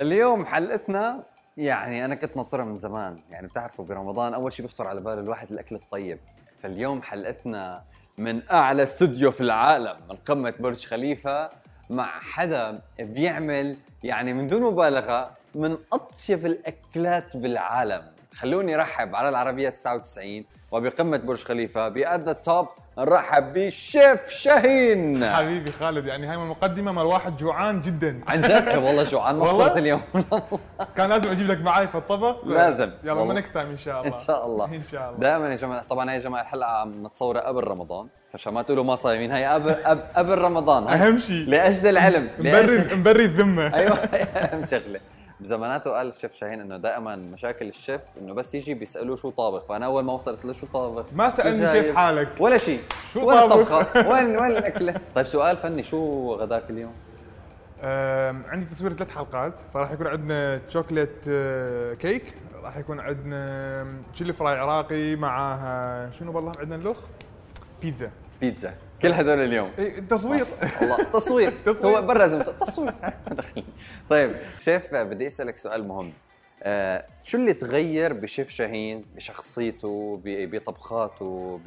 اليوم حلقتنا يعني أنا كنت ناطرها من زمان يعني بتعرفوا برمضان أول شيء بيخطر على بال الواحد الأكل الطيب. فاليوم حلقتنا من أعلى استوديو في العالم من قمة برج خليفة مع حدا بيعمل يعني من دون مبالغة من أطيب الأكلات بالعالم. خلوني رحب على العربية 99 وبقمة برج خليفة بأت ذا توب نرحب بشيف شاهين. حبيبي خالد يعني هاي المقدمة مال واحد جوعان جدا. عن جد؟ والله جوعان ما والله؟ اليوم. كان لازم أجيب لك معاي في الطبق؟ لازم. يلا والله. next time إن شاء الله. إن شاء الله. إن شاء الله. دائما يا جماعة طبعا هي يا جماعة الحلقة عم نتصورها قبل رمضان عشان ما تقولوا ما صايمين هي قبل قبل, رمضان. أهم شيء. لأجل العلم مبرد لأجل- مبرد الذمه أيوه أهم شغلة. بزماناته قال الشيف شاهين إنه دائما مشاكل الشيف إنه بس يجي بيسألوه شو طابخ فأنا أول ما وصلت له شو طابخ؟ ما سألني؟ كيف حالك؟ ولا شيء. شو وين؟ الطبخه وين وين الأكلة؟ طيب سؤال فني شو غداك اليوم؟ عندي تصوير ثلاث حلقات فراح يكون عندنا تشوكلت آه، كيك راح يكون عندنا تشيلي فراي عراقي معاها شنو بالله؟ عندنا اللخ بيتزا بيتزا. كل هدول اليوم. إيه، تصوير الله تصوير. هو برا لازم تصوير. طيب شيف بدي أسألك سؤال مهم. آه شو اللي تغير بشيف شاهين بشخصيته بطبخاته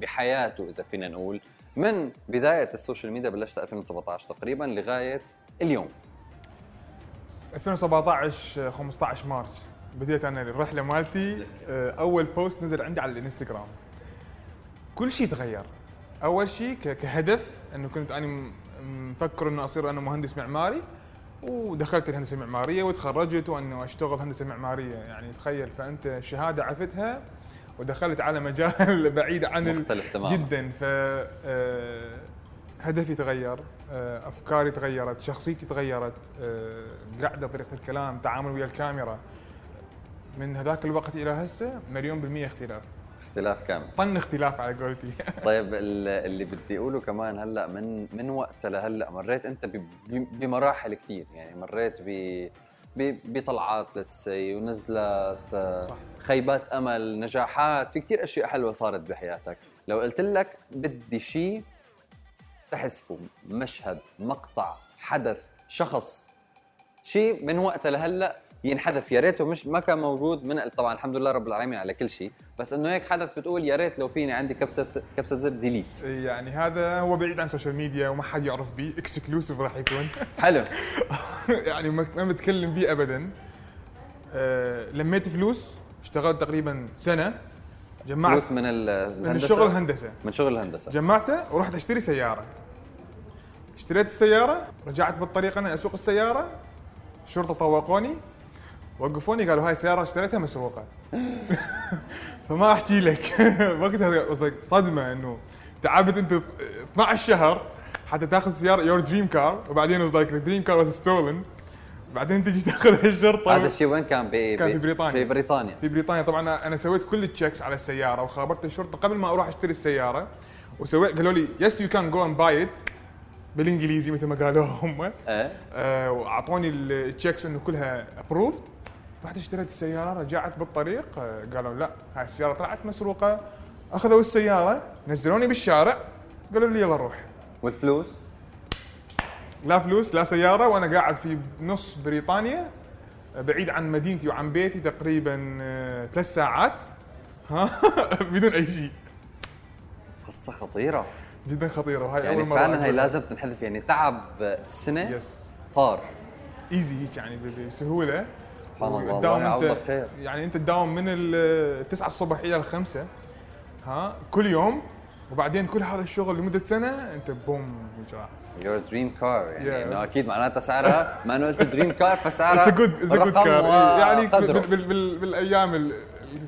بحياته إذا فينا نقول؟ من بداية ال social media بلشت 2017 تقريبا لغاية اليوم. 2017 15 مارس. بديت أنا الرحلة مالتي. آه، أول post نزل عندي على الإنستغرام. كل شيء تغير. أول شيء كهدف إنه كنت أنا مفكر إنه أصير أنا مهندس معماري ودخلت الهندسة المعمارية وتخرجت وإنه أشتغل هندسة معمارية. يعني تخيل فأنت الشهاده عفتها ودخلت على مجال بعيد عن مختلف تماما. جدا. ف آه، هدفي تغير آه، أفكاري تغيرت شخصيتي تغيرت آه، قاعدة طريقه الكلام تعامل ويا الكاميرا. من هذاك الوقت إلى هسه مليون بالمية اختلاف. اختلاف كامل طن اختلاف على قولتي. طيب ال- اللي بدي أقوله كمان هلأ من من وقت لهلأ مريت أنت بمراحل كثير يعني مريت ب بطلعات لتسي ونزلات صح. خيبات أمل نجاحات في كثير أشياء حلوة صارت بحياتك. لو قلت لك بدي شيء تحذفه مشهد مقطع حدث شخص شيء من وقت لهلأ ينحذف. يا ريته مش ما كان موجود من طبعا الحمد لله رب العالمين على كل شيء بس إنه هيك حدث بتقول يا ريت لو فيني عندي كبسة كبسة زر delete يعني هذا هو بعيد عن ال social media وما حد يعرف بيه. exclusive راح يكون. حلو. يعني ما بتكلم بيه ابدا. آه، لميت فلوس اشتغلت تقريبا سنة جمعت فلوس من ال- من الهندسة؟ الشغل هندسه من شغل الهندسة. جمعته ورحت أشتري سيارة. اشتريت السيارة رجعت بالطريق أنا أسوق السيارة الشرطه طوقوني. وقفوني قالوا هاي السياره اشتريتها مسروقة. فما أحكي لك. وقتها صدمة إنه تعبت أنت 12 شهر حتى تاخذ سيارة your dream car وبعدين قصدك dream car was stolen بعدين تجي تاخذها الشرطة. هذا الشيء وين كان؟ ب... كان في بريطانيا. في بريطانيا. في بريطانيا. طبعا أنا سويت كل ال checks على السيارة وخابرت الشرطة قبل ما أروح أشتري السيارة. وسويت قالوا لي yes you can go and buy it بالإنجليزي مثل ما قالوا هم. إيه. آه وأعطوني ال checks إنه كلها approved رحت اشتريت السيارة رجعت بالطريق آه قالوا لا هاي السيارة طلعت مسروقة. أخذوا السيارة نزلوني بالشارع قالوا لي يلا روح والفلوس؟ لا فلوس لا سيارة وأنا قاعد في نص بريطانيا بعيد عن مدينتي وعن بيتي تقريبا آه، ثلاث ساعات. ها؟ بدون أي شيء. قصة خطيرة. جدا خطيرة وهاي يعني أول مرة فعلا هي أقولها. لازم تنحذف يعني تعب سنة يس طار. ايزي هيك يعني بسهولة. سبحان الله الله يعوضك أنت خير. يعني أنت تداوم من التسعة الصبح إلى الخمسة ها؟ كل يوم. وبعدين كل هذا الشغل لمدة سنة أنت boom your dream car يعني Yeah. إنه أكيد معناتها سعرها ما انه قلت dream car فسعرها it's good it's good car يعني. بال بال بالأيام اللي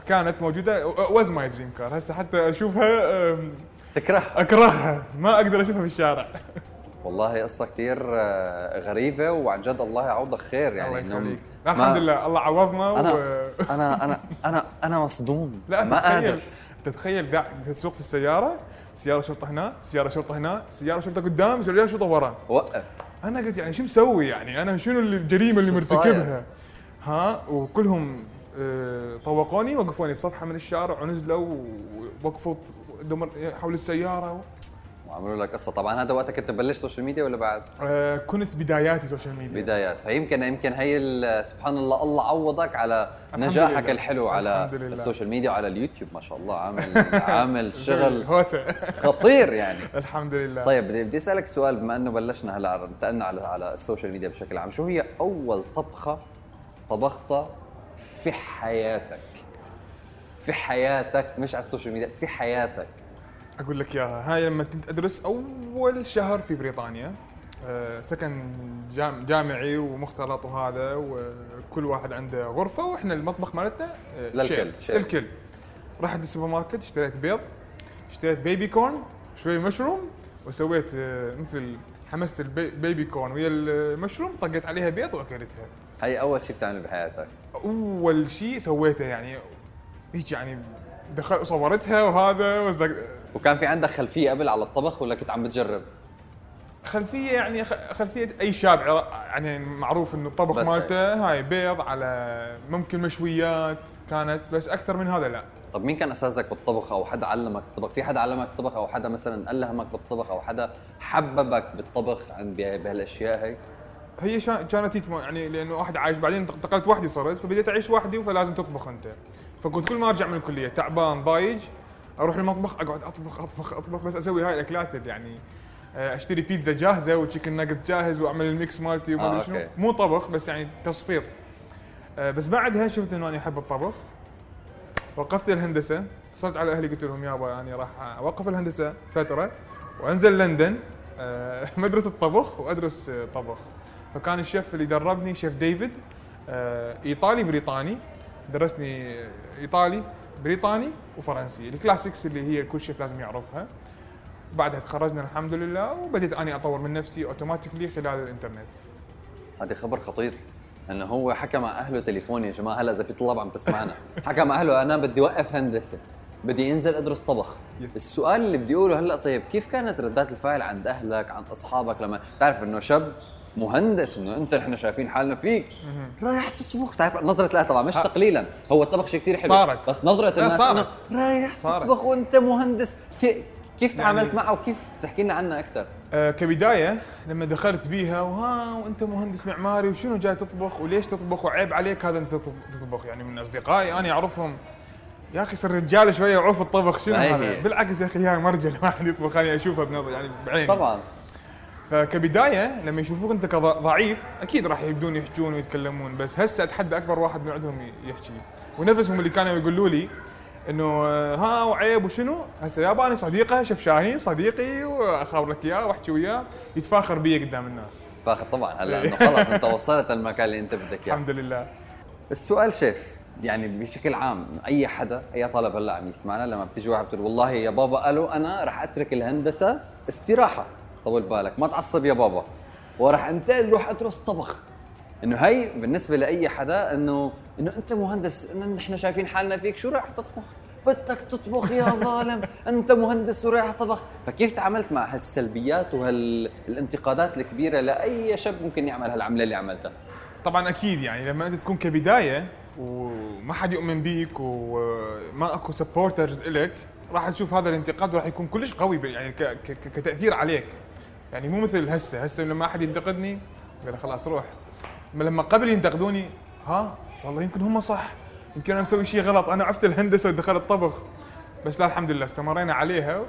كانت موجودة was my dream car هسه حتى أشوفها تكرهها. أكرهها. ما أقدر أشوفها في الشارع. والله قصة كثير غريبة وعن جد الله يعوضك خير يعني الله يخليك. الحمد لله. الله عوضنا أنا و... أنا أنا أنا أنا مصدوم. لا ما قادر. تتخيل قاعد تسوق في السيارة سيارة شرطة هنا سيارة شرطة هنا سيارة شرطة قدام سيارة شرطة ورا. وقف. أنا قلت يعني شو مسوي يعني؟ أنا شنو الجريمة اللي؟ مرتكبها؟ ها وكلهم آه، طوقوني وقفوني بصفحة من الشارع ونزلوا ووقفوا حول السيارة وعملوا لك قصة. طبعا هذا وقتها كنت بلشت social media ولا بعد؟ آه كنت بداياتي social media بدايات فيمكن يمكن هي سبحان الله الله عوضك على نجاحك لله. الحلو على لله. ال social media وعلى اليوتيوب ما شاء الله. عامل عامل شغل خطير يعني. الحمد لله. طيب بدي بدي أسألك سؤال بما إنه بلشنا هلأ انتقلنا على على ال social media بشكل عام. شو هي أول طبخة طبختها في حياتك؟ في حياتك مش على ال social media في حياتك. أقول لك إياها. هاي لما كنت أدرس أول شهر في بريطانيا آه، سكن جام جامعي ومختلط وهذا وكل واحد عنده غرفة وإحنا المطبخ مالتنا آه، للكل،. الكل رحت السوبر ماركت اشتريت بيض اشتريت baby corn شوي مشروم وسويت آه، مثل حمست ال baby corn ويا المشروم طقيت عليها بيض وأكلتها. هي أول شيء بتعمله بحياتك؟ أول شيء سويته يعني هيك يعني دخل صورتها وهذا وكان في عندك خلفية قبل على الطبخ ولا كنت عم بتجرب؟ خلفية يعني خلفية أي شاب يعني معروف إنه الطبخ مالته هاي بيض على ممكن مشويات كانت بس أكثر من هذا لا. طب مين كان أساسك بالطبخ أو حدا علمك الطبخ؟ في حدا علمك الطبخ أو حدا مثلا ألهمك بالطبخ أو حدا حببك بالطبخ عن به- بهالأشياء هي هي كانت يعني لأنه واحد عايش بعدين انتقلت وحدي صرت فبديت أعيش وحدي فلازم تطبخ أنت. فكنت كل ما أرجع من الكلية تعبان ضايج أروح المطبخ أقعد أطبخ أطبخ أطبخ بس أسوي هاي الأكلات اللي يعني آه، أشتري بيتزا جاهزة و chicken nugget جاهز وأعمل ال mix مالتي وما آه، أدري شنو. okay. مو طبخ بس يعني تصفيط. آه، بس بعدها شفت إنه أنا أحب الطبخ. وقفت الهندسة. اتصلت على أهلي قلت لهم يابا أنا راح أوقف الهندسة فترة وأنزل لندن آه، مدرسة طبخ وأدرس آه، طبخ. فكان الشيف اللي دربني شيف ديفيد آه، إيطالي بريطاني. درسني آه، إيطالي. بريطاني وفرنسي ال classics اللي هي كل شيف لازم يعرفها. بعدها تخرجنا الحمد لله وبديت أني أطور من نفسي automatically خلال الإنترنت. هذا خبر خطير إنه هو حكى مع أهله تليفون يا جماعة هلا إذا في طلاب عم تسمعنا. حكى مع أهله أنا بدي أوقف هندسة بدي أنزل أدرس طبخ. يس. السؤال اللي بدي أقوله هلأ طيب كيف كانت ردات الفعل عند أهلك عند أصحابك لما تعرف إنه شاب مهندس إنه أنت نحن شايفين حالنا فيك. رايح تطبخ. تعرف نظرة الاهل طبعا مش. تقليلا. هو الطبخ شيء كثير حلو صارت. بس نظرة لا، الناس صارت. إنه رايح صارت. تطبخ وأنت مهندس. كي- كيف تعاملت يعني- معه؟ وكيف تحكي لنا عنها أكثر آه، كبداية لما دخلت بيها وها وأنت مهندس معماري وشنو جاي تطبخ؟ وليش تطبخ؟ وعيب عليك هذا أنت تطب- تطبخ. يعني من أصدقائي أنا أعرفهم يا أخي صر رجاله شوية وعوف الطبخ شنو هذا. بالعكس يا أخي يا مرجل واحد يطبخ أنا اشوفها بنظر يعني بعيني. طبعا. فكبداية لما يشوفوك أنت كضعيف أكيد راح يبدون يحجون ويتكلمون بس هسه أتحدى أكبر واحد من عندهم يحكي ونفسهم اللي كانوا يقولوا لي إنه ها وعيب وشنو؟ هسه يابا أنا صديقة شيف شاهين صديقي واخابر لك إياه واحكي وياه. يتفاخر بي قدام الناس. فاخر طبعا هلا إنه خلص أنت وصلت المكان اللي أنت بدك إياه. الحمد لله. السؤال شيف يعني بشكل عام أي حدا أي طالب هلا عم يسمعنا لما بتيجي واحد بتقول والله يا بابا قالوا أنا رح أترك الهندسة استراحة. طول بالك. ما تعصب يا بابا. وراح انتقل روح ادرس طبخ. انه هي بالنسبة لأي حدا انه انه انت مهندس نحن شايفين حالنا فيك شو رايح تطبخ؟ بدك تطبخ يا ظالم. انت مهندس ورايح طبخ. فكيف تعاملت مع هالسلبيات وهالانتقادات الكبيرة لأي شاب ممكن يعمل هالعملة اللي عملتها؟ طبعا أكيد يعني لما أنت تكون كبداية وما حد يؤمن بيك وما أكو supporters إلك راح تشوف هذا الانتقاد راح يكون كلش قوي يعني كتأثير عليك. يعني مو مثل هسه هسه لما أحد ينتقدني قال خلاص روح. لما قبل ينتقدوني ها؟ والله يمكن هم صح. يمكن أنا مسوي شيء غلط أنا عفت الهندسة ودخلت طبخ بس لا الحمد لله استمرينا عليها.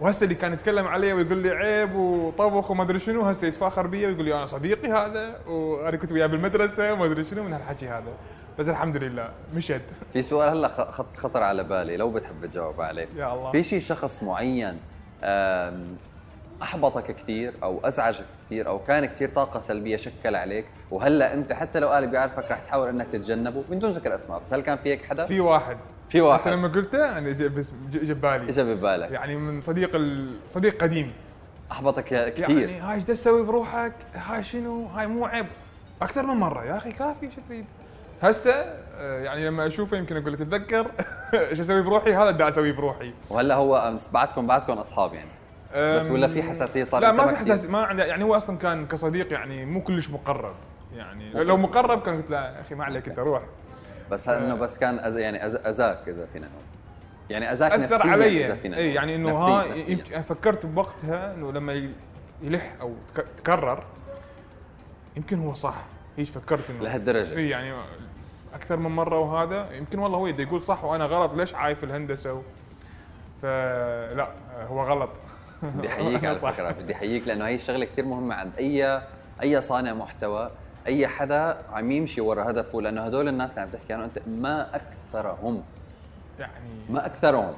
وهسه اللي كان يتكلم علي ويقول لي عيب وطبخ وما أدري شنو هسه يتفاخر بي ويقول لي أنا صديقي هذا وأنا كنت وياه بالمدرسة وما أدري شنو من هالحكي هذا. بس الحمد لله مشت في سؤال هلا خطر على بالي لو بتحب تجاوب عليه. يا الله. في شي شخص معين أحبطك كثير أو أزعجك كثير أو كان كثير طاقة سلبية شكل عليك وهلا أنت حتى لو قال بيعرفك رح تحاول إنك تتجنبه من دون ذكر أسماء بس هل كان في هيك حدا؟ في واحد. في واحد. لما قلته أنا بس جا ببالي. اجى ببالك. يعني من صديق ال- صديق قديم. أحبطك كثير يعني هاي إيش تسوي بروحك؟ هاي شنو؟ هاي مو عيب. أكثر من مرة. يا أخي كافي شو تريد؟ هسه آه، يعني لما أشوفه يمكن أقول تتذكر إيش أسوي بروحي؟ هذا بدي أسوي بروحي. وهلا هو أمس بعدكم بعدكم أصحاب يعني. بس ولا في حساسية صار لا ما في؟ حساسية ما عنده يعني هو أصلا كان كصديق يعني مو كلش مقرب يعني. لو مقرب كان قلت له أخي ما عليك أنت روح. بس إنه بس كان أز يعني أز اذاك إذا فينا نقول يعني اذاك نفسيا علي. إذا فينا إي. يعني إنه ها. يمكن فكرت بوقتها إنه لما يلح أو تك- تكرر يمكن هو صح. إيش فكرت إنه لهالدرجة. إي يعني أكثر من مرة وهذا. يمكن والله هو يقول صح وأنا غلط ليش عايف الهندسة؟ و... فلا هو غلط. بدي أحييك على. فكرة بدي أحييك لأنه هي الشغلة كثير مهمة عند أي أي صانع محتوى. أي حدا عم يمشي ورا هدفه لأنه هدول الناس اللي عم تحكي عنهم أنت ما أكثرهم. يعني ما أكثرهم.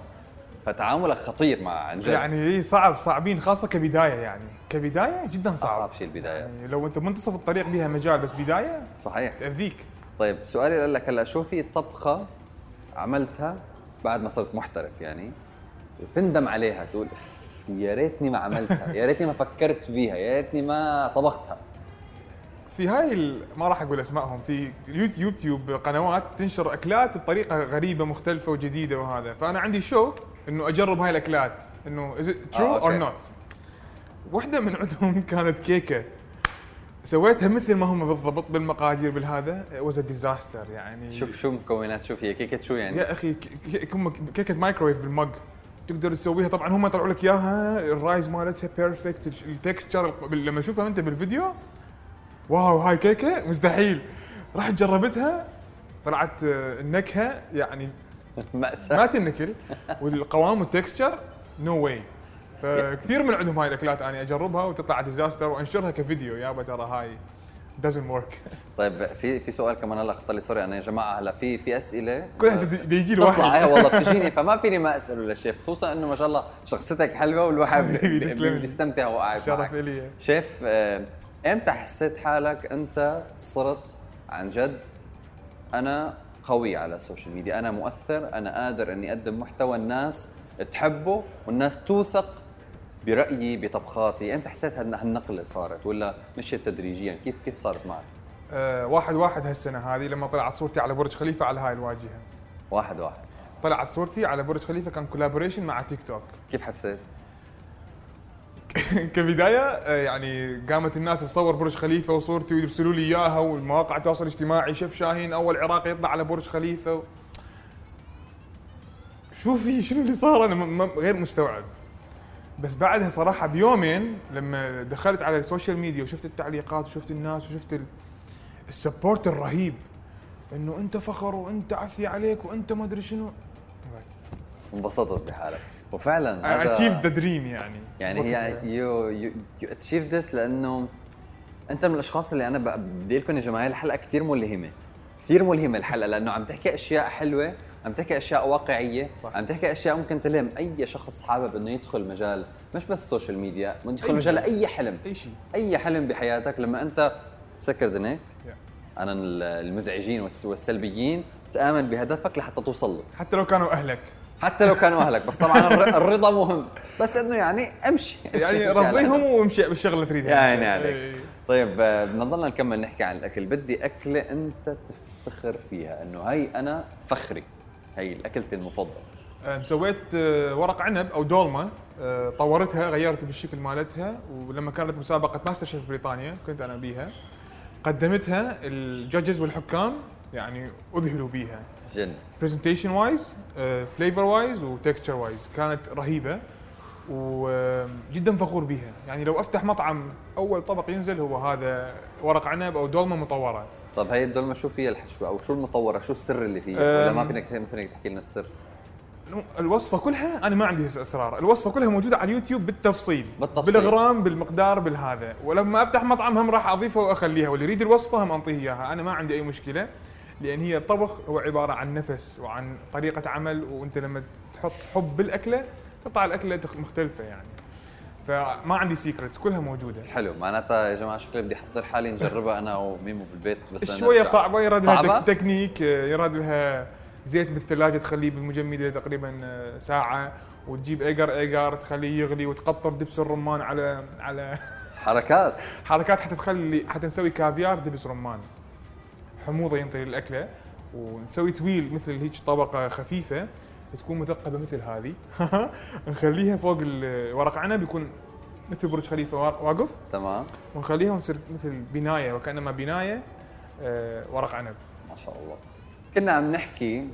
فتعاملك خطير مع عن جد. يعني اي صعب صعبين خاصة كبداية يعني. كبداية جدا صعب. أصعب شيء البداية. يعني لو أنت منتصف الطريق بها مجال بس بداية صحيح. تأذيك. طيب سؤالي لك هلا شو في طبخة عملتها بعد ما صرت محترف يعني؟ وتندم عليها تقول "أف، يا ريتني ما عملتها يا ريتني ما فكرت بيها يا ريتني ما طبختها. في هاي ما راح أقول أسمائهم في يوت- يوتيوب قنوات تنشر أكلات بطريقة غريبة مختلفة وجديدة وهذا. فأنا عندي شوق إنه أجرب هاي الأكلات إنه is true or. not واحدة من عندهم كانت كيكة. سويتها مثل ما هم بالضبط بالمقادير بالهذا. was disaster يعني شوف شو مكونات شوف هي كيكة شو يعني؟ يا أخي كيكة مايكرويف بال mug تقدر تسويها. طبعا هم يطلعوا لك إياها. ال rise مالتها perfect ال texture لما تشوفها أنت بالفيديو wow هاي كيكة مستحيل. رحت جربتها طلعت آه، النكهه يعني مأساة. ما تنكل والقوام وال texture no way فكثير من عندهم هاي الأكلات أنا أجربها وتطلع disaster وأنشرها كفيديو. يابا ترى هاي doesn't work. طيب في في سؤال كمان هلا خطر لي. sorry أنا يا جماعة هلا في في أسئلة؟ كلها بده يجي له تطلع واحد إيه والله بتجيني فما فيني ما أسأله للشيف. خصوصا إنه ما شاء الله شخصيتك حلوة والواحد لي. بيستمتع وهو قاعد شرف إلي. شيف آه، إمتى حسيت حالك أنت صرت عن جد أنا قوي على السوشيال ميديا أنا مؤثر أنا قادر إني أقدم محتوى الناس تحبه والناس توثق برأيي بطبخاتي إمتى حسيت هالن- هالنقلة صارت ولا مشيت تدريجيا؟ كيف كيف صارت معك؟ آه، واحد واحد هالسنة هذه لما طلعت صورتي على برج خليفة على هاي الواجهة. واحد واحد. طلعت صورتي على برج خليفة كان collaboration مع تيك توك كيف حسيت؟ كبداية آه، يعني قامت الناس تصور برج خليفة وصورتي ويرسلوا لي إياها والمواقع التواصل الاجتماعي شيف شاهين أول عراقي يطلع على برج خليفة و... شو في شنو اللي صار أنا غير مستوعب. بس بعدها صراحة بيومين لما دخلت على السوشيال ميديا وشفت التعليقات وشفت الناس وشفت ال- ال support الرهيب. إنه أنت فخر وأنت عفي عليك وأنت ما أدري شنو. انبسطت بحالك. وفعلا achieve the dream يعني. يعني هي. you you you achieved it لأنه أنت من الأشخاص اللي أنا بدي لكم يا جماعة الحلقة كثير ملهمة. كثير ملهمة الحلقة لأنه عم تحكي أشياء حلوة عم تحكي أشياء واقعية صح. عم تحكي أشياء ممكن تلهم أي شخص حابب إنه يدخل مجال مش بس السوشيال ميديا ممكن يدخل أي مجال. أي حلم أي شيء أي حلم بحياتك لما أنت تسكر دنيك. أنا المزعجين والس- والسلبيين تآمن بهدفك لحتى توصل له حتى لو كانوا أهلك حتى لو كانوا أهلك بس طبعا الر- الرضا مهم بس إنه يعني امشي يعني امشي على رضاهم. وامشي بالشغله اللي تريدها يا عيني عليك. طيب آه، بدنا نضلنا نكمل نحكي عن الأكل بدي أكلة أنت تفتخر فيها إنه هي أنا فخري هي الأكلتي المفضلة. سويت آه، ورق عنب أو دولمة آه، طورتها غيرت بالشكل مالتها ولما كانت مسابقة ماستر شيف بريطانيا كنت أنا بيها قدمتها لل judges والحكام يعني أذهلوا بيها. جن. presentation wise flavor wise و texture wise كانت رهيبة وجدا فخور بيها. يعني لو أفتح مطعم أول طبق ينزل هو هذا ورق عنب أو دولمة مطورة. طب هي الدولمه شو فيها الحشوه أو شو المطورة؟ شو السر اللي فيها؟ ولا. ما فينك ما فينك تحكي لنا السر؟ الوصفة كلها أنا ما عندي اسرار الوصفة كلها موجودة على اليوتيوب بالتفصيل. بالتفصيل. بالغرام بالمقدار بالهذا. ولما أفتح مطعم هم راح اضيفها وأخليها. واللي يريد الوصفة هم أنطيه إياها. أنا ما عندي أي مشكلة لأن هي الطبخ هو عبارة عن نفس وعن طريقة عمل. وأنت لما تحط حب بالأكلة تطلع الأكلة مختلفة يعني. فما عندي secrets كلها موجودة حلو معناتها يا جماعة شكلي بدي أحضر حالي نجربها أنا وميمو بالبيت بس شوية. صعبة يراد؟ لها تك- تكنيك يراد لها زيت بالثلاجة تخليه بالمجمدة تقريبا ساعة وتجيب agar agar تخليه يغلي وتقطر دبس الرمان على على حركات حركات حتى تخلي حتى نسوي كافيار دبس رمان حموضة ينطي للأكلة ونسوي تويل مثل هيك طبقة خفيفة تكون مثقبه مثل هذه. نخليها فوق الورق عنب يكون مثل برج خليفة وا- واقف. تمام. ونخليها ونصير مثل بناية وكأنما بناية آه، ورق عنب. ما شاء الله. كنا عم نحكي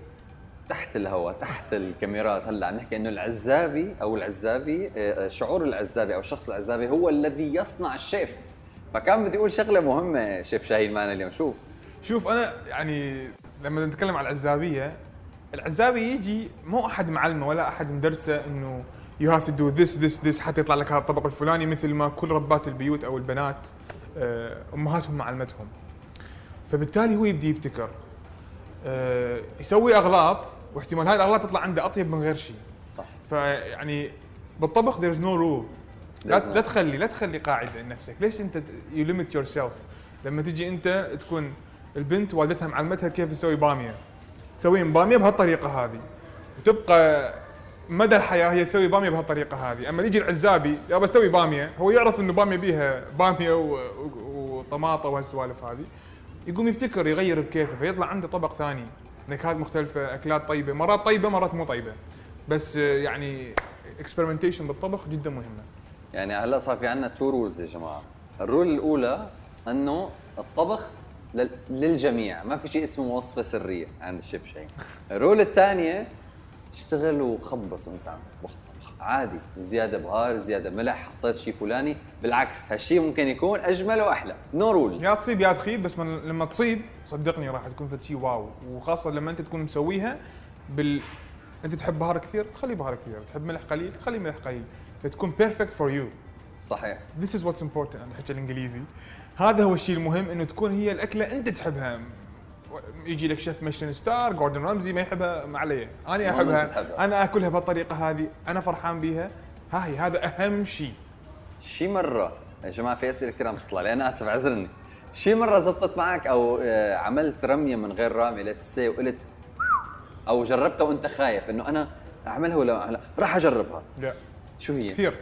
تحت الهواء تحت الكاميرات. هلأ عم نحكي إنه العزابي أو العزابي آه، آه، شعور العزابي أو الشخص العزابي هو الذي يصنع الشيف. فكان بدي أقول شغلة مهمة شيف شاهين معنا اليوم. شوف. شوف أنا يعني لما نتكلم عن العزابية العزابي يجي مو أحد معلمه ولا أحد مدرسة إنه you have to do this this this حتى يطلع لك هذا الطبق الفلاني مثل ما كل ربات البيوت أو البنات آه، أمهاتهم معلمتهم. فبالتالي هو يبدي يبتكر. آه، يسوي أغلاط واحتمال هاي الأغلاط تطلع عنده أطيب من غير شيء. صح. فيعني بالطبخ there's no rule. لا لا تخلي لا تخلي قاعدة لنفسك ليش أنت you limit yourself لما تجي أنت تكون البنت والدتها معلمتها كيف تسوي بامية؟ تسوين باميه بهالطريقة هذه. وتبقى مدى الحياة هي تسوي باميه بهالطريقة هذه. أما يجي العزابي يابا أسوي بامية. هو يعرف إنه بامية بيها بامية وطماطة وهالسوالف هذه. يقوم يبتكر يغير بكيفه فيطلع عنده طبق ثاني. نكهات مختلفة أكلات طيبة. مرات طيبة مرات مو طيبة. بس يعني experimentation بالطبخ جدا مهمة. يعني هلا صار في عندنا two rules يا جماعة. ال rule الأولى إنه الطبخ للجميع. ما في شيء اسمه وصفة سرية عند الشيف شاهين ال rule الثانية اشتغل وخبص وانت عم تطبخ طبخ عادي. زيادة بهار زيادة ملح حطيت شيء فلاني. بالعكس هالشيء ممكن يكون أجمل وأحلى. No rule يا تصيب يا تخيب بس من لما تصيب صدقني راح تكون فد شيء wow. وخاصة لما أنت تكون مسويها بال أنت تحب بهار كثير؟ تخلي بهار كثير. تحب ملح قليل؟ تخلي ملح قليل. فتكون perfect for you صحيح. This is what's important أنا بحكي الإنجليزي. هذا هو الشيء المهم إنه تكون هي الأكلة أنت تحبها. يجي لك شيف ميشلين star جوردن رامزي ما يحبها ما عليه. أنا أحبها. أنا آكلها بهالطريقه هذه. أنا فرحان بيها. هاي هذا أهم شيء. شي مرة يا جماعة في أسئلة كثير عم تطلع لي. أنا آسف اعذرني شي مرة زبطت معك أو آه، عملت رمية من غير رامي لتسي وقلت أو جربتها وأنت خايف إنه أنا أعملها ولا أعملها؟ راح أجربها. لا. شو هي؟ كثير.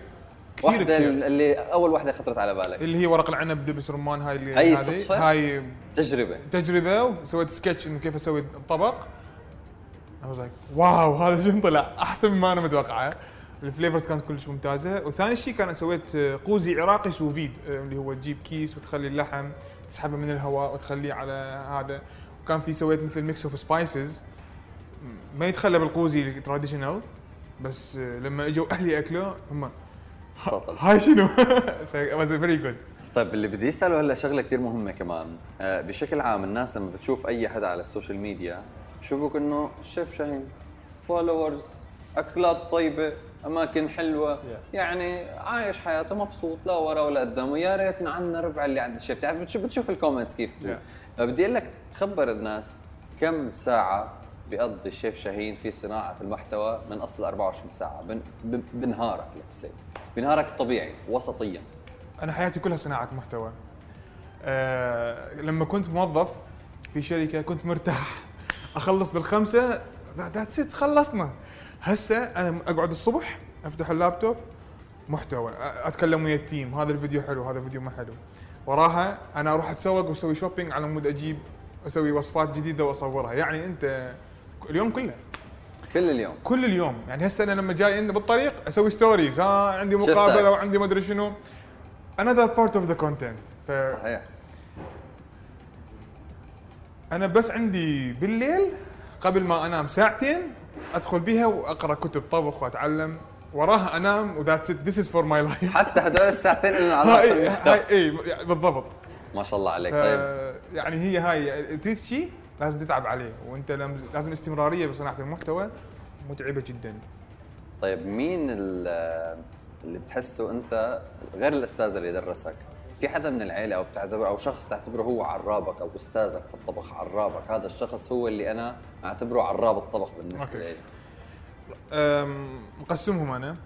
كثير واحدة كثير. اللي أول واحدة خطرت على بالك. اللي هي ورق العنب دبس رمان هاي اللي هاي. صدفة؟ هاي تجربة. تجربة وسويت سكتش إنه كيف أسوي الطبق I was like wow هذا شنو طلع؟ أحسن مما أنا متوقعة. ال flavors كانت كلش ممتازة. وثاني شيء كان سويت قوزي عراقي sous vide اللي هو تجيب كيس وتخلي اللحم تسحبه من الهواء وتخليه على هذا. وكان في سويت مثل mix of spices ما يتخلى بالقوزي ال traditional بس لما إجوا أهلي اكلوه هم تفضل. هاي شنو؟ ف was very good? طيب اللي بدي اساله هلا شغلة كثير مهمة كمان. آه، بشكل عام الناس لما بتشوف أي حدا على ال social media بشوفوك إنه الشيف شاهين followers أكلات طيبة أماكن حلوة. يعني عايش حياته مبسوط لا ورا ولا قدامه. يا ريتنا عنا ربع اللي عند الشيف. تعرف بتشوف بتشوف ال comments كيف Yeah. فبدي أقول لك تخبر الناس كم ساعة بيقضي الشيف شاهين في صناعة المحتوى من أصل 24 ساعة. بن- بن- بنهارك let's say بنهارك الطبيعي وسطيا. أنا حياتي كلها صناعة محتوى. أه لما كنت موظف في شركة كنت مرتاح. أخلص بالخمسة that's it خلصنا. هسه أنا أقعد الصبح أفتح اللابتوب محتوى. أتكلم ويا ال team. هذا الفيديو حلو هذا الفيديو ما حلو. وراها أنا أروح أتسوق وأسوي shopping على مود أجيب أسوي وصفات جديدة وأصورها. يعني أنت اليوم كله. كل اليوم. كل اليوم. يعني هسه أنا لما جاي عندي بالطريق أسوي stories ها عندي. مقابلة وعندي ما ادري شنو. Another part of the content. ف صحيح. أنا بس عندي بالليل قبل ما أنام ساعتين أدخل بيها وأقرأ كتب طبخ وأتعلم. وراها أنام و that's it this is for my life حتى هدول الساعتين بالمحتوى هاي إي بالضبط. ما شاء الله عليك. طيب. يعني هي هاي تريد شيء لازم تتعب عليه وانت لازم استمرارية بصناعة المحتوى متعبة جدا. طيب مين ال- اللي بتحسه انت غير الأستاذ اللي درسك؟ في حدا من العيلة أو بتعتبر أو شخص تعتبره هو عرابك أو أستاذك في الطبخ عرابك؟ هذا الشخص هو اللي أنا أعتبره عراب الطبخ بالنسبة أوكي. لي. مقسمهم أنا.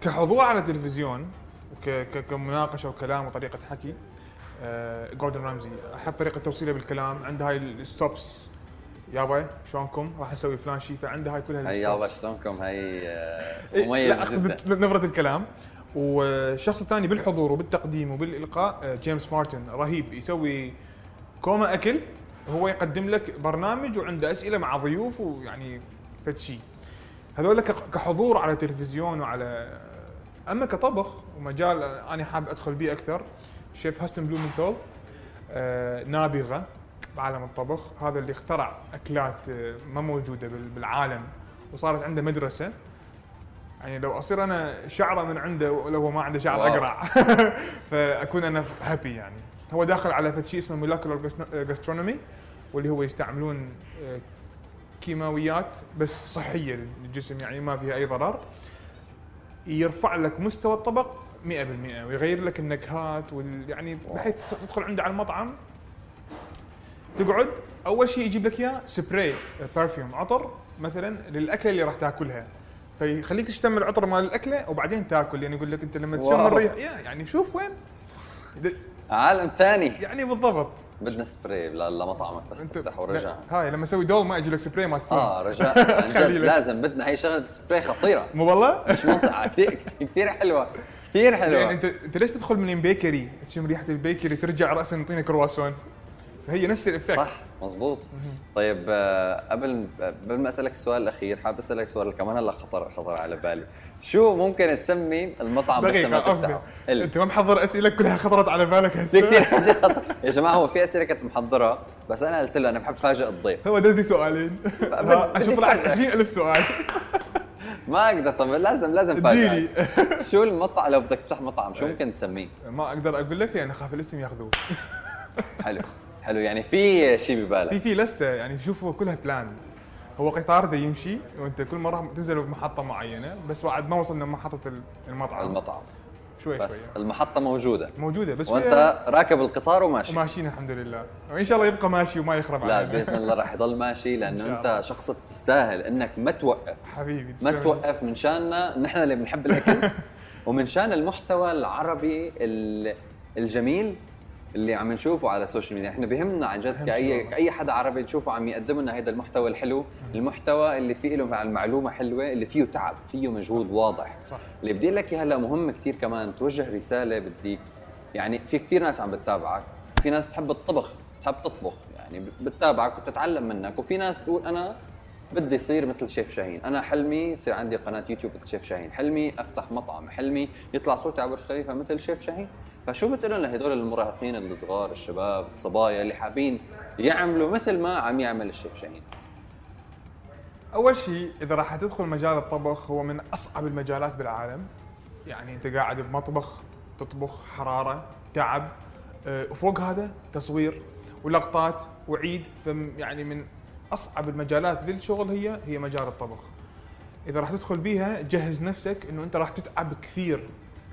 كحضور على التلفزيون وك- ك- كمناقشة وكلام وطريقة حكي جوردن رامزي. أحب طريقة توصيله بالكلام. عنده هاي ال stops يابا شلونكم؟ راح أسوي فلان شيء. فعنده هاي كلها ال stops. يابا شلونكم؟ هي آه، إيه، مميز لا أقصد نبرة الكلام. والشخص الثاني بالحضور وبالتقديم وبالإلقاء آه، جيمس مارتن. رهيب. يسوي كومة أكل. هو يقدم لك برنامج وعنده أسئلة مع ضيوف ويعني فد شيء. هذول كحضور على تلفزيون وعلى أما كطبخ ومجال أنا حاب أدخل بيه أكثر. شيف هيستن بلومنتال آه نابغه بعالم الطبخ هذا اللي اخترع أكلات آه، ما موجودة بال- بالعالم وصارت عنده مدرسة. يعني لو أصير أنا شعرة من عنده ولو هو ما عنده شعر. أقرع. فأكون أنا happy يعني. هو داخل على فد شيء اسمه molecular gastronomy واللي هو يستعملون آه، كيماويات بس صحية للجسم يعني ما فيها أي ضرر. يرفع لك مستوى الطبق 100% ويغير لك النكهات وال يعني بحيث تدخل عنده على المطعم. تقعد أول شيء يجيب لك إياه spray perfume عطر مثلا للأكلة اللي راح تاكلها. فيخليك تشتم العطر مال الأكلة وبعدين تاكل. يعني يقول لك أنت لما تشم. الريح يعني شوف وين. عالم ثاني. يعني بالضبط. بدنا سبراي لمطعمك بس تفتح ورجع هاي لما أسوي دول ما يجي لك سبراي مال الثوم. آه رجاء عن جد. لازم بدنا هي شغلة سبراي خطيرة. مو والله؟ مش منطقة. كثير كثير حلوة. كثير يعني حلوة انت انت ليش تدخل من bakery تشم ريحة ال bakery ترجع راسا يعطينك كرواسون. فهي نفس ال effect صح مزبوط طيب آه، قبل قبل ما أسألك السؤال الأخير حابب أسألك سؤال كمان هلا خطر خطر على بالي. شو ممكن تسمي المطعم بس دقيقة تفتحه؟ أنت ما محضر أسئلة كلها خطرت على بالك في هسه كثير. يا جماعة هو في أسئلة كنت محضرها بس أنا قلت له أنا بحب فاجئ الضيف. هو دز لي سؤالين أشوف بدي طلعت فاجأك. 20000 سؤال. ما أقدر طب لازم لازم فاجئك شو المطعم؟ لو بدك تفتح مطعم شو إيه. ممكن تسميه؟ ما أقدر أقول لك لأن اخاف الاسم ياخذوه. حلو. حلو يعني في شيء ببالك. في في لستة يعني شوف هو كلها بلان. هو قطار ده يمشي وأنت كل مرة تنزل بمحطة معينة بس بعد ما وصلنا لمحطة المطعم. المطعم. شوي بس شوي. المحطة موجودة. موجودة بس وأنت راكب القطار وماشي. وماشيين الحمد لله. وإن شاء الله يبقى ماشي وما يخرب لا بإذن الله راح يضل ماشي لأنه أنت. شخص بتستاهل إنك ما توقف. حبيبي ما. توقف من شاننا. نحن اللي بنحب الأكل. ومن شان المحتوى العربي ال- الجميل اللي عم نشوفه على ال social media. إحنا بهمنا عن جد كاي والله. اي حدا عربي تشوفه عم يقدم لنا هذا المحتوى الحلو المحتوى اللي فيه له مع المعلومة حلوة اللي فيه تعب فيه مجهود واضح. صح. اللي بدي لك هلا مهم كثير كمان توجه رسالة بدي يعني في كثير ناس عم بتتابعك في ناس تحب الطبخ تحب تطبخ يعني بتتابعك وتتعلم منك وفي ناس تقول أنا بدي يصير مثل شيف شاهين. أنا حلمي يصير عندي قناة يوتيوب مثل شيف شاهين. حلمي أفتح مطعم. حلمي يطلع صوتي على برج خليفة مثل شيف شاهين. فشو بتقول لهدول المراهقين الصغار الشباب الصبايا اللي حابين يعملوا مثل ما عم يعمل الشيف شاهين؟ أول شيء إذا راح تدخل مجال الطبخ هو من أصعب المجالات بالعالم. يعني أنت قاعد بمطبخ تطبخ حرارة تعب آه، وفوق هذا تصوير ولقطات وعيد. يعني من أصعب المجالات للشغل هي هي مجال الطبخ. إذا راح تدخل بيها جهز نفسك إنه أنت راح تتعب كثير.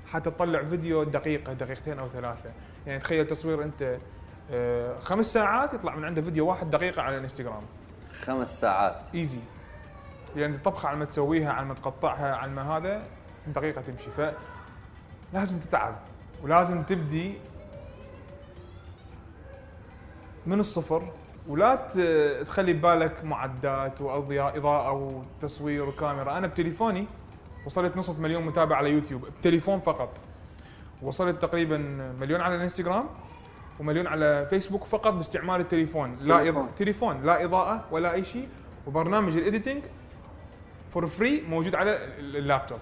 حتى تطلع فيديو دقيقة دقيقتين أو ثلاثة. يعني تخيل تصوير أنت آه، خمس ساعات يطلع من عنده فيديو واحد دقيقة على الإنستغرام. خمس ساعات. إيزي. يعني الطبخة على ما تسويها على ما تقطعها على ما هذا دقيقة تمشي. ف لازم تتعب ولازم تبدي من الصفر ولا تخلي ببالك معدات وأضياء إضاءة وتصوير وكاميرا. أنا بتليفوني وصلت نصف مليون متابع على يوتيوب بتليفون فقط. وصلت تقريبا مليون على الانستغرام ومليون على فيسبوك فقط باستعمال التليفون. لا. إضاءة تليفون. لا إضاءة ولا أي شيء. وبرنامج ال editing for free موجود على ال- اللابتوب.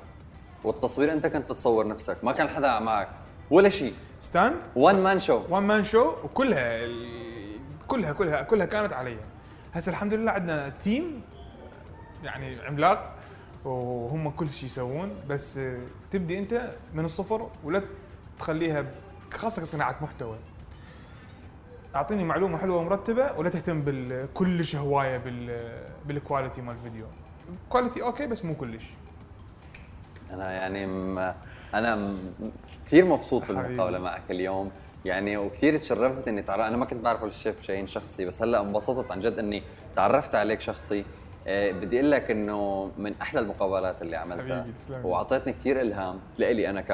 والتصوير أنت كنت تصور نفسك ما كان حدا معك ولا شيء. stand one man show one man show وكلها كلها كلها كلها كانت علي. هسه الحمد لله عندنا team يعني عملاق وهم كل شيء يسوون. بس آه، تبدي انت من الصفر ولا تخليها خاصة كصناعة محتوى. أعطيني معلومة حلوة ومرتبة ولا تهتم بال كلش هواية بال بال quality مال الفيديو. quality okay بس مو كلش. أنا يعني م... أنا م... كثير مبسوط. بالمقابله معك اليوم. يعني وكثير تشرفت إني تعرف أنا ما كنت بعرف الشيف شاهين شخصي بس هلأ انبسطت عن جد إني تعرفت عليك شخصي آه، بدي أقول لك إنه من أحلى المقابلات اللي عملتها. وأعطيتني كثير إلهام لإلي أنا ك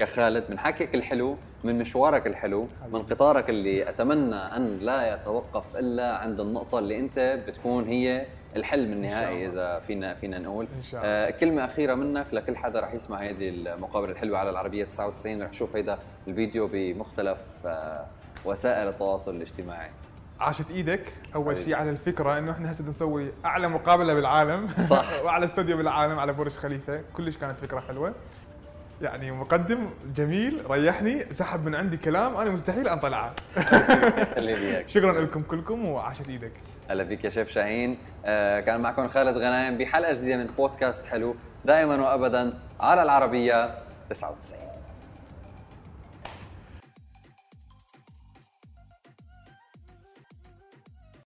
كخالد من حكيك الحلو من مشوارك الحلو من قطارك اللي أتمنى أن لا يتوقف إلا عند النقطة اللي أنت بتكون هي الحلم النهائي. إذا فينا فينا نقول إن شاء الله. آه كلمة أخيرة منك لكل حدا رح يسمع هذه المقابلة الحلوة على العربية 99 رح يشوف هيدا الفيديو بمختلف آه وسائل التواصل الاجتماعي عاشت إيدك أول. شيء على الفكرة إنه إحنا هسه نسوي أعلى مقابلة بالعالم صح. وأعلى استوديو بالعالم على برج خليفة كلش كانت فكرة حلوة يعني مقدم جميل ريحني سحب من عندي كلام أنا مستحيل إياك. شكرا لكم كلكم وعاشت إيدك. هلا فيك يا شيف شاهين. آه كان معكم خالد غنايم بحلقة جديدة من بودكاست حلو. دائما وابدا على العربية 99